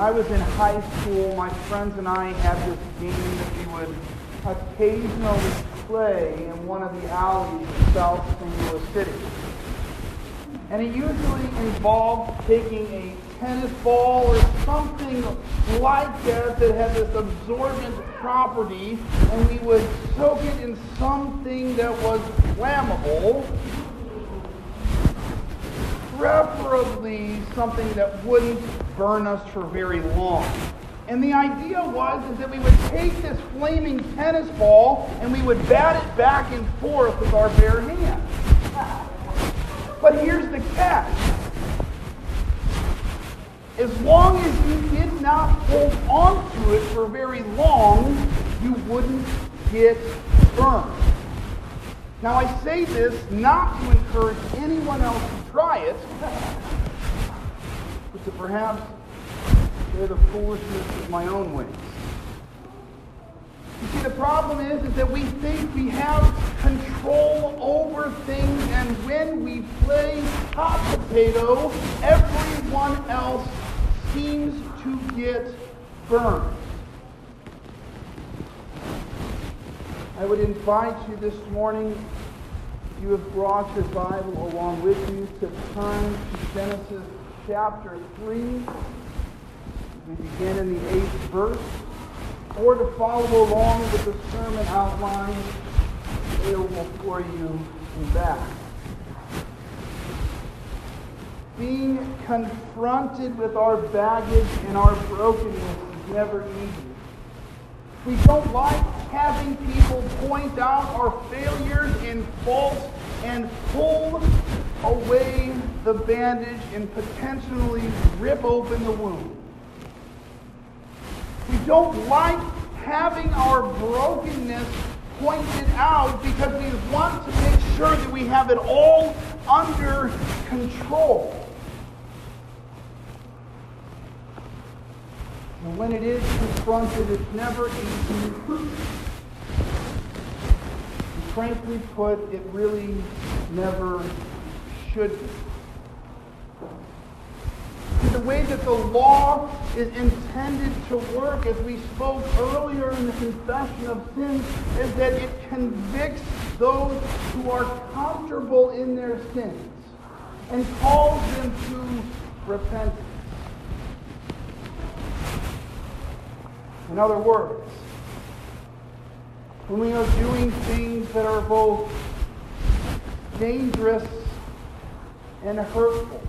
I was in high school, my friends and I had this game that we would occasionally play in one of the alleys of South St. Louis City. And it usually involved taking a tennis ball or something like that that had this absorbent property, and we would soak it in something that was flammable, preferably something that wouldn't burn us for very long. And the idea was is that we would take this flaming tennis ball and we would bat it back and forth with our bare hands. But here's the catch. As long as you did not hold on to it for very long, you wouldn't get burned. Now I say this not to encourage anyone else to try it, to perhaps share the foolishness of my own ways. You see, the problem is, is that we think we have control over things, and when we play hot potato, everyone else seems to get burned. I would invite you this morning, if you have brought your Bible along with you, to turn to Genesis chapter 3. We begin in the eighth verse or to follow along with the sermon outline available for you in back. Being confronted with our baggage and our brokenness is never easy. We don't like having people point out our failures and faults and pull away the bandage and potentially rip open the wound. We don't like having our brokenness pointed out because we want to make sure that we have it all under control. And when it is confronted, it's never easy. Frankly put, it really never should be the way that the law is intended to work, as we spoke earlier in the confession of sins, is that it convicts those who are comfortable in their sins and calls them to repentance. In other words, when we are doing things that are both dangerous and hurtful,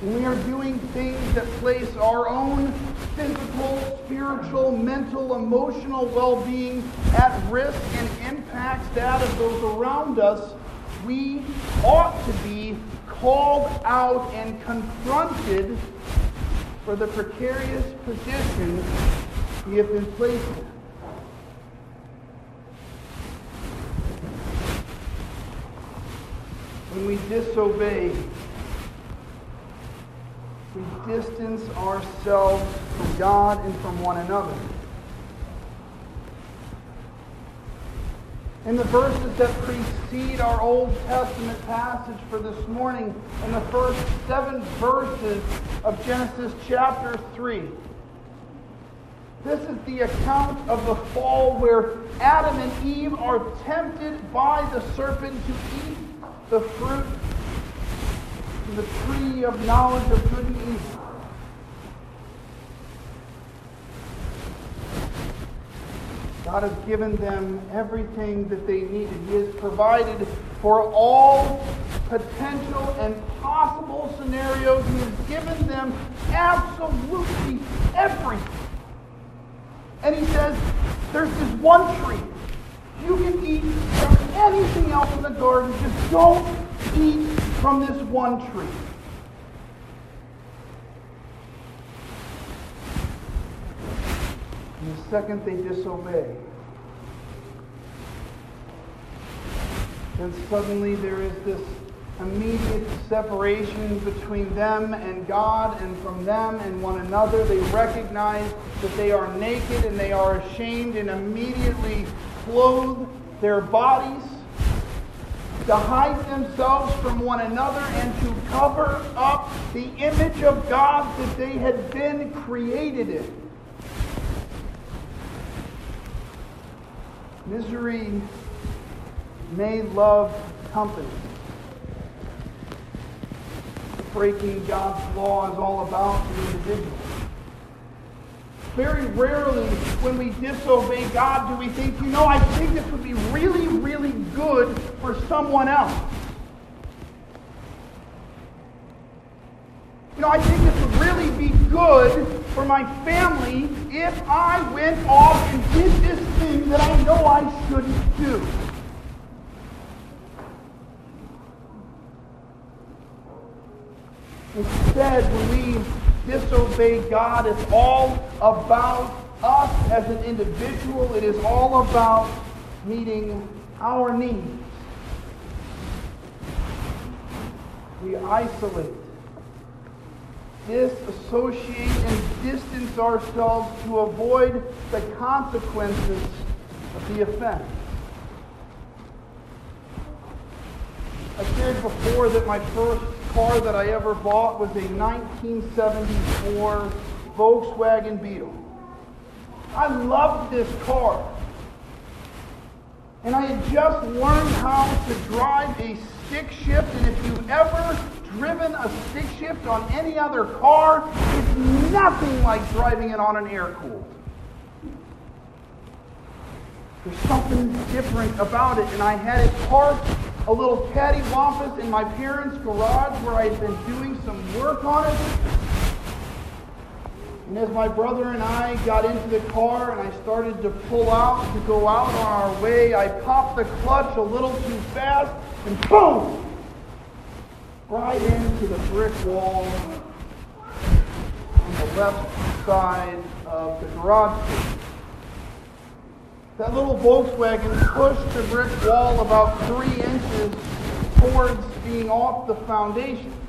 when we are doing things that place our own physical, spiritual, mental, emotional well being at risk and impacts that of those around us, we ought to be called out and confronted for the precarious position we have been placed in. When we disobey distance ourselves from God and from one another. In the verses that precede our Old Testament passage for this morning, in the first seven verses of Genesis chapter 3, this is the account of the fall where Adam and Eve are tempted by the serpent to eat the fruit the tree of knowledge of good and evil. God has given them everything that they needed. He has provided for all potential and possible scenarios. He has given them absolutely everything. And he says, there's this one tree. You can eat from anything else in the garden. Just don't eat from this one tree. And the second they disobey, then suddenly there is this immediate separation between them and God and from them and one another. They recognize that they are naked and they are ashamed and immediately clothe their bodies to hide themselves from one another and to cover up the image of God that they had been created in. Misery may love company. Breaking God's law is all about the individual. Very rarely, when we disobey God, do we think, you know, I think this would be really, really good for someone else. You know, I think this would really be good for my family if I went off and did this thing that I know I shouldn't do. Instead, when we disobey God, it's all about us as an individual. It is all about meeting our needs. We isolate, disassociate, and distance ourselves to avoid the consequences of the offense. I shared before that my first car that I ever bought was a 1974 Volkswagen Beetle. I loved this car. And I had just learned how to drive a stick shift, and if you've ever driven a stick shift on any other car, it's nothing like driving it on an air cooled. There's something different about it, and I had it parked a little cattywampus in my parents' garage where I had been doing some work on it. And as my brother and I got into the car and I started to pull out to go out on our way, I popped the clutch a little too fast and boom! Right into the brick wall on the left side of the garage door. That little Volkswagen pushed the brick wall about three inches towards being off the foundation.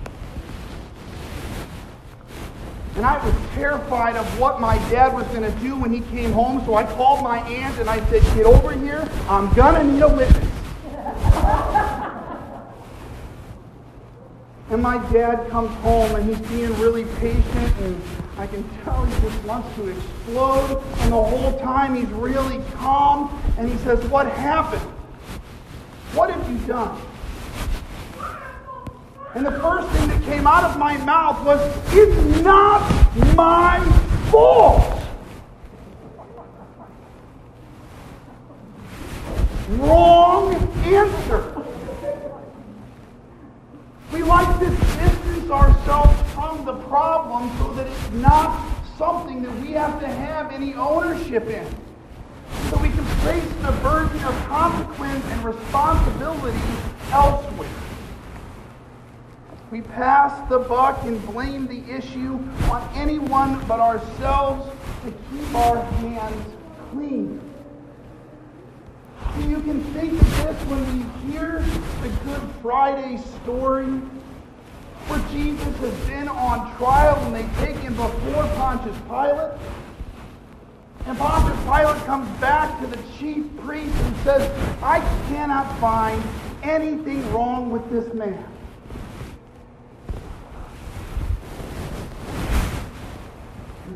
And I was terrified of what my dad was going to do when he came home, so I called my aunt and I said, Get over here, I'm going to need a witness. and my dad comes home and he's being really patient and I can tell he just wants to explode. And the whole time he's really calm. And he says, What happened? What have you done? And the first thing that came out of my mouth was, It's not my fault. Wrong answer. We like to distance ourselves from the problem so that it's not something that we have to have any ownership in. So we can place the burden of consequence and responsibility elsewhere. We pass the buck and blame the issue on anyone but ourselves to keep our hands clean. So you can think of this when we hear the Good Friday story where Jesus has been on trial and they take him before Pontius Pilate. And Pontius Pilate comes back to the chief priest and says, I cannot find anything wrong with this man.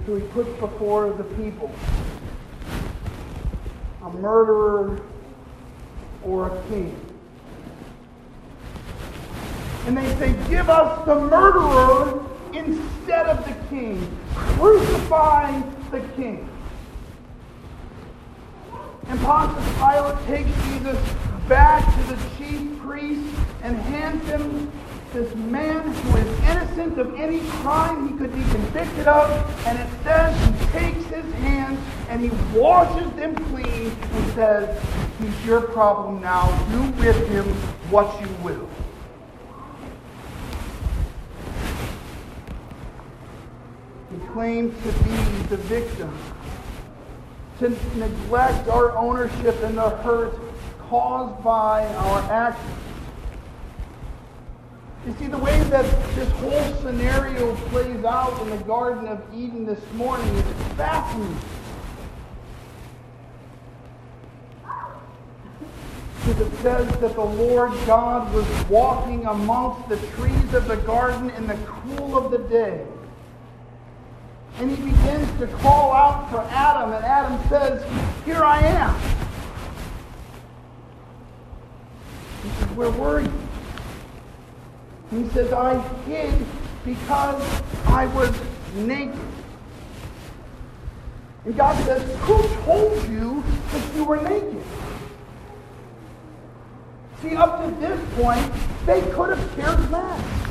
So he puts before the people a murderer or a king. And they say, Give us the murderer instead of the king. Crucify the king. And Pontius Pilate takes Jesus back to the chief priest and hands him this man who is innocent of any crime he could be convicted of. And it says he takes his hands and he washes them clean and says, He's your problem now. Do with him what you will. He claims to be the victim, to neglect our ownership in the hurt caused by our actions. You see, the way that this whole scenario plays out in the Garden of Eden this morning is fascinating. Because it says that the Lord God was walking amongst the trees of the garden in the cool of the day. And he begins to call out for Adam, and Adam says, Here I am. He says, Where were you? He says, I hid because I was naked. And God says, Who told you that you were naked? See, up to this point, they could have cared less.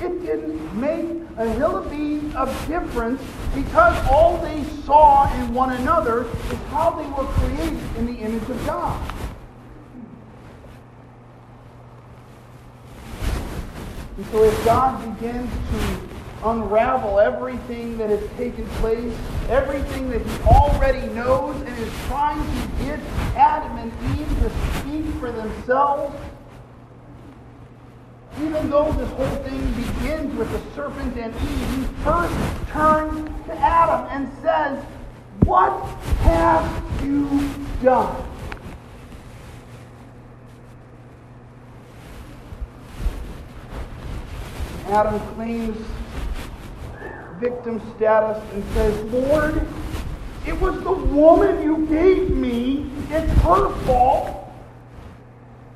It didn't make a hill of beans of difference because all they saw in one another is how they were created in the image of God. And so as God begins to unravel everything that has taken place, everything that he already knows, and is trying to get Adam and Eve to speak for themselves. Even though this whole thing begins with the serpent and Eve, he first turns to Adam and says, What have you done? Adam claims victim status and says, Lord, it was the woman you gave me. It's her fault.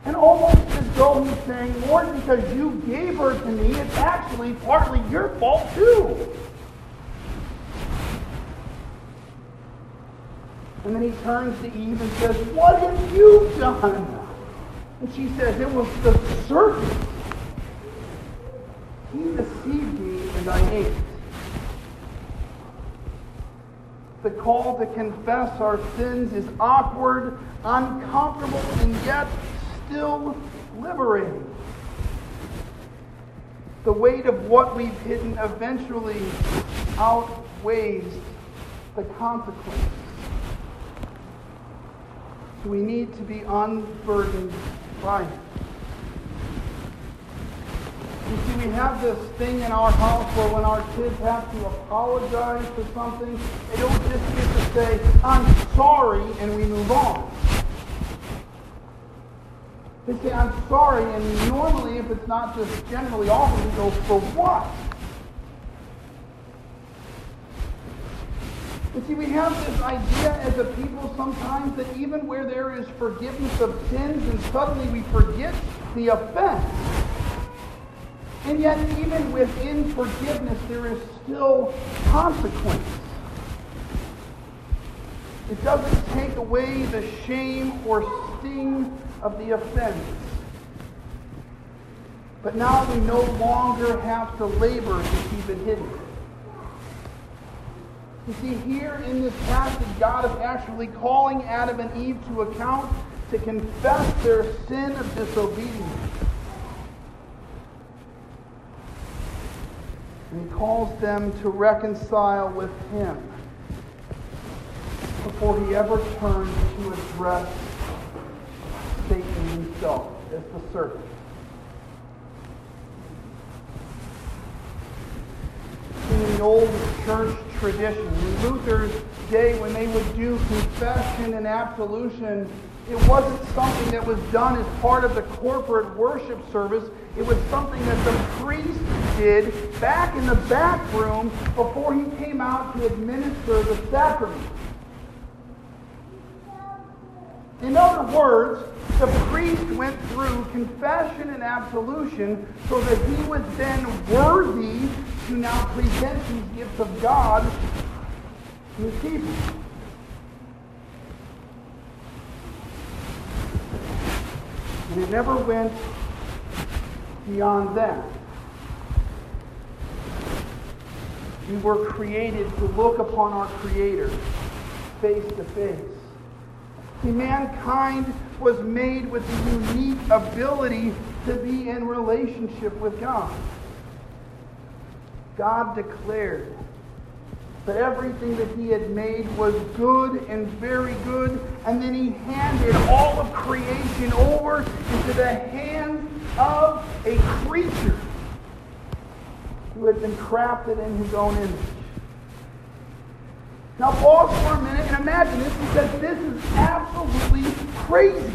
And almost as though he's saying, Lord, because you gave her to me, it's actually partly your fault too. And then he turns to Eve and says, What have you done? And she says, It was the serpent. He deceived me and I ate. The call to confess our sins is awkward, uncomfortable, and yet still liberating. The weight of what we've hidden eventually outweighs the consequences. So we need to be unburdened by it. You see, we have this thing in our house where when our kids have to apologize for something, they don't just get to say, I'm sorry, and we move on. They say, I'm sorry, and normally, if it's not just generally often, we go, for what? You see, we have this idea as a people sometimes that even where there is forgiveness of sins, and suddenly we forget the offense. And yet, even within forgiveness, there is still consequence. It doesn't take away the shame or sting of the offense. But now we no longer have to labor to keep it hidden. You see, here in this passage, God is actually calling Adam and Eve to account to confess their sin of disobedience. And he calls them to reconcile with him before he ever turns to address Satan himself as the serpent. In the old church tradition, Luther's day, when they would do confession and absolution, it wasn't something that was done as part of the corporate worship service. It was something that the priest did back in the back room before he came out to administer the sacrament. In other words, the priest went through confession and absolution so that he was then worthy to now present these gifts of God to people. And it never went beyond that. We were created to look upon our Creator face to face. See, mankind was made with the unique ability to be in relationship with God. God declared that everything that he had made was good and very good, and then he handed all of creation over into the hands of a creature who had been crafted in his own image. Now pause for a minute and imagine this because this is absolutely crazy.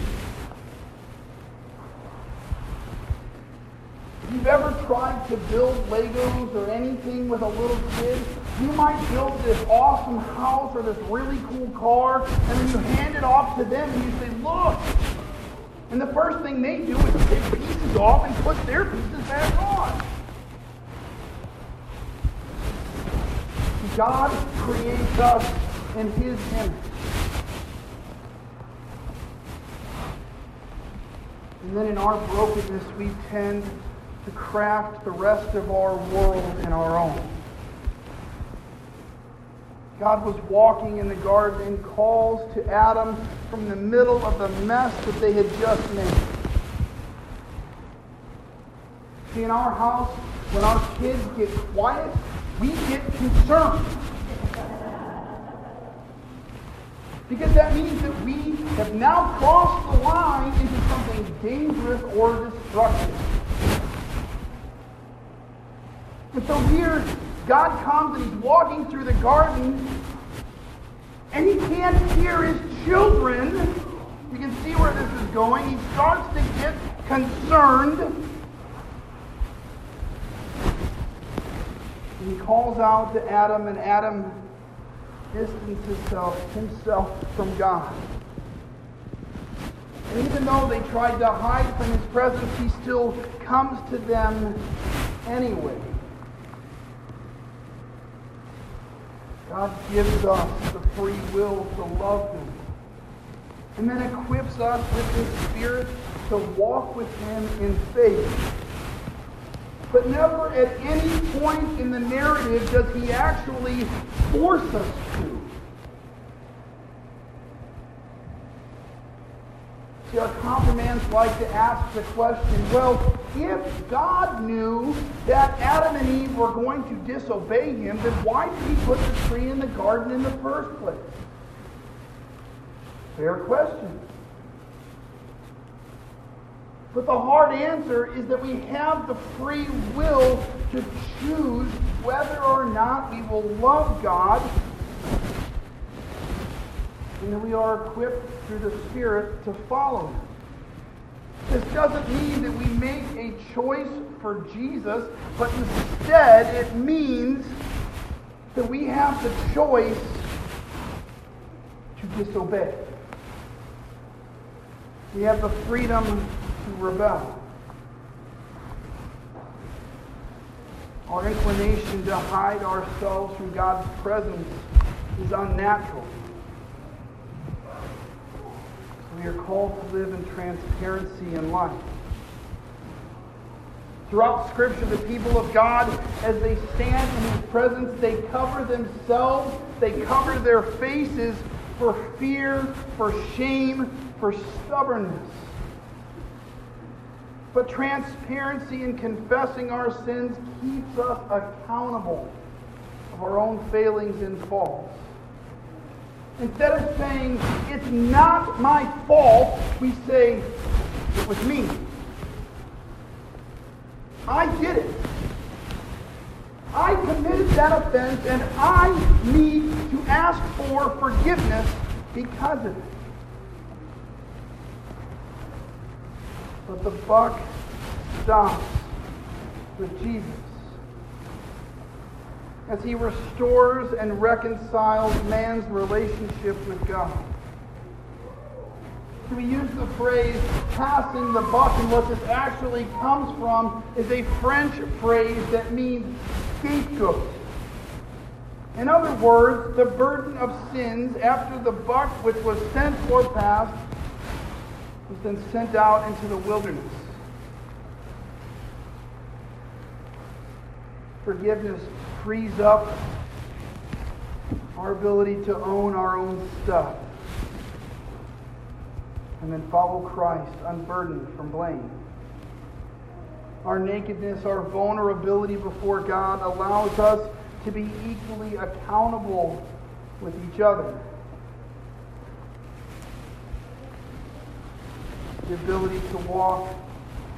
You've ever tried to build Legos or anything with a little kid, you might build this awesome house or this really cool car, and then you hand it off to them and you say, look. And the first thing they do is take pieces off and put their pieces back on. God creates us in his image. And then in our brokenness, we tend to craft the rest of our world in our own. God was walking in the garden and calls to Adam from the middle of the mess that they had just made. See, in our house, when our kids get quiet, we get concerned. Because that means that we have now crossed the line into something dangerous or destructive. And so here, God comes and he's walking through the garden, and he can't hear his children. You can see where this is going. He starts to get concerned. he calls out to Adam, and Adam distances himself, himself from God. And even though they tried to hide from his presence, he still comes to them anyway. God gives us the free will to love him. And then equips us with his Spirit to walk with him in faith but never at any point in the narrative does he actually force us to. Our compromands like to ask the question, well, if God knew that Adam and Eve were going to disobey him, then why did he put the tree in the garden in the first place? Fair question. But the hard answer is that we have the free will to choose whether or not we will love God and that we are equipped through the Spirit to follow Him. This doesn't mean that we make a choice for Jesus, but instead it means that we have the choice to disobey. We have the freedom to rebel. Our inclination to hide ourselves from God's presence is unnatural. We are called to live in transparency in life. Throughout Scripture, the people of God, as they stand in His presence, they cover themselves, they cover their faces for fear, for shame, for stubbornness. But transparency in confessing our sins keeps us accountable of our own failings and faults. Instead of saying, it's not my fault, we say, it was me. I did it. I committed that offense and I need to ask for forgiveness because of it. But the buck stops with Jesus as he restores and reconciles man's relationship with God. We use the phrase passing the buck, and what this actually comes from is a French phrase that means scapegoat. In other words, the burden of sins after the buck which was sent or passed was then sent out into the wilderness. Forgiveness frees up our ability to own our own stuff and then follow Christ unburdened from blame. Our nakedness, our vulnerability before God allows us to be equally accountable with each other. the ability to walk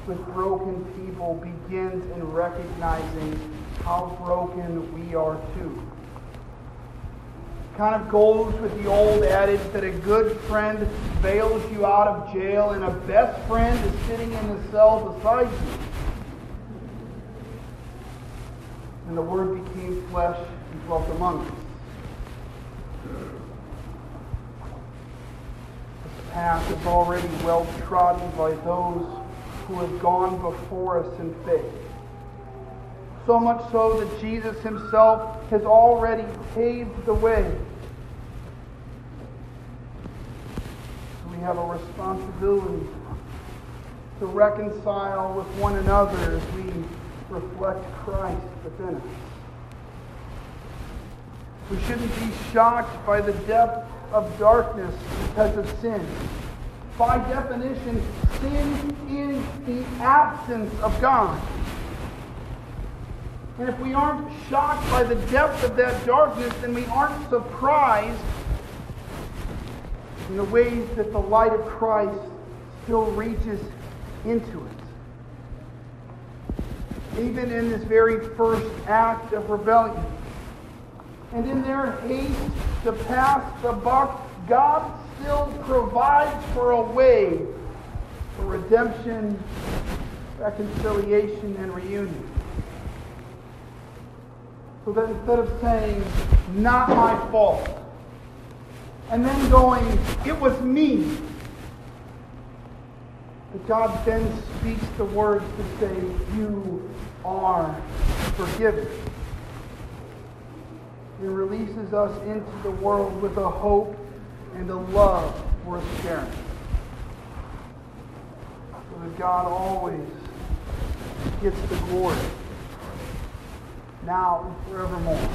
with broken people begins in recognizing how broken we are too. Kind of goes with the old adage that a good friend bails you out of jail and a best friend is sitting in the cell beside you. and the Word became flesh and dwelt among us. This path is already well trodden by those who have gone before us in faith. So much so that Jesus himself has already paved the way. We have a responsibility to reconcile with one another as we reflect Christ within us. We shouldn't be shocked by the depth of darkness because of sin. By definition, sin is the absence of God. And if we aren't shocked by the depth of that darkness, then we aren't surprised in the ways that the light of Christ still reaches into it. Even in this very first act of rebellion. And in their haste to pass the buck, God still provides for a way for redemption, reconciliation, and reunion. So that instead of saying, not my fault, and then going, it was me, that God then speaks the words to say, you are forgiven. He releases us into the world with a hope and a love worth sharing. So that God always gets the glory now and forevermore.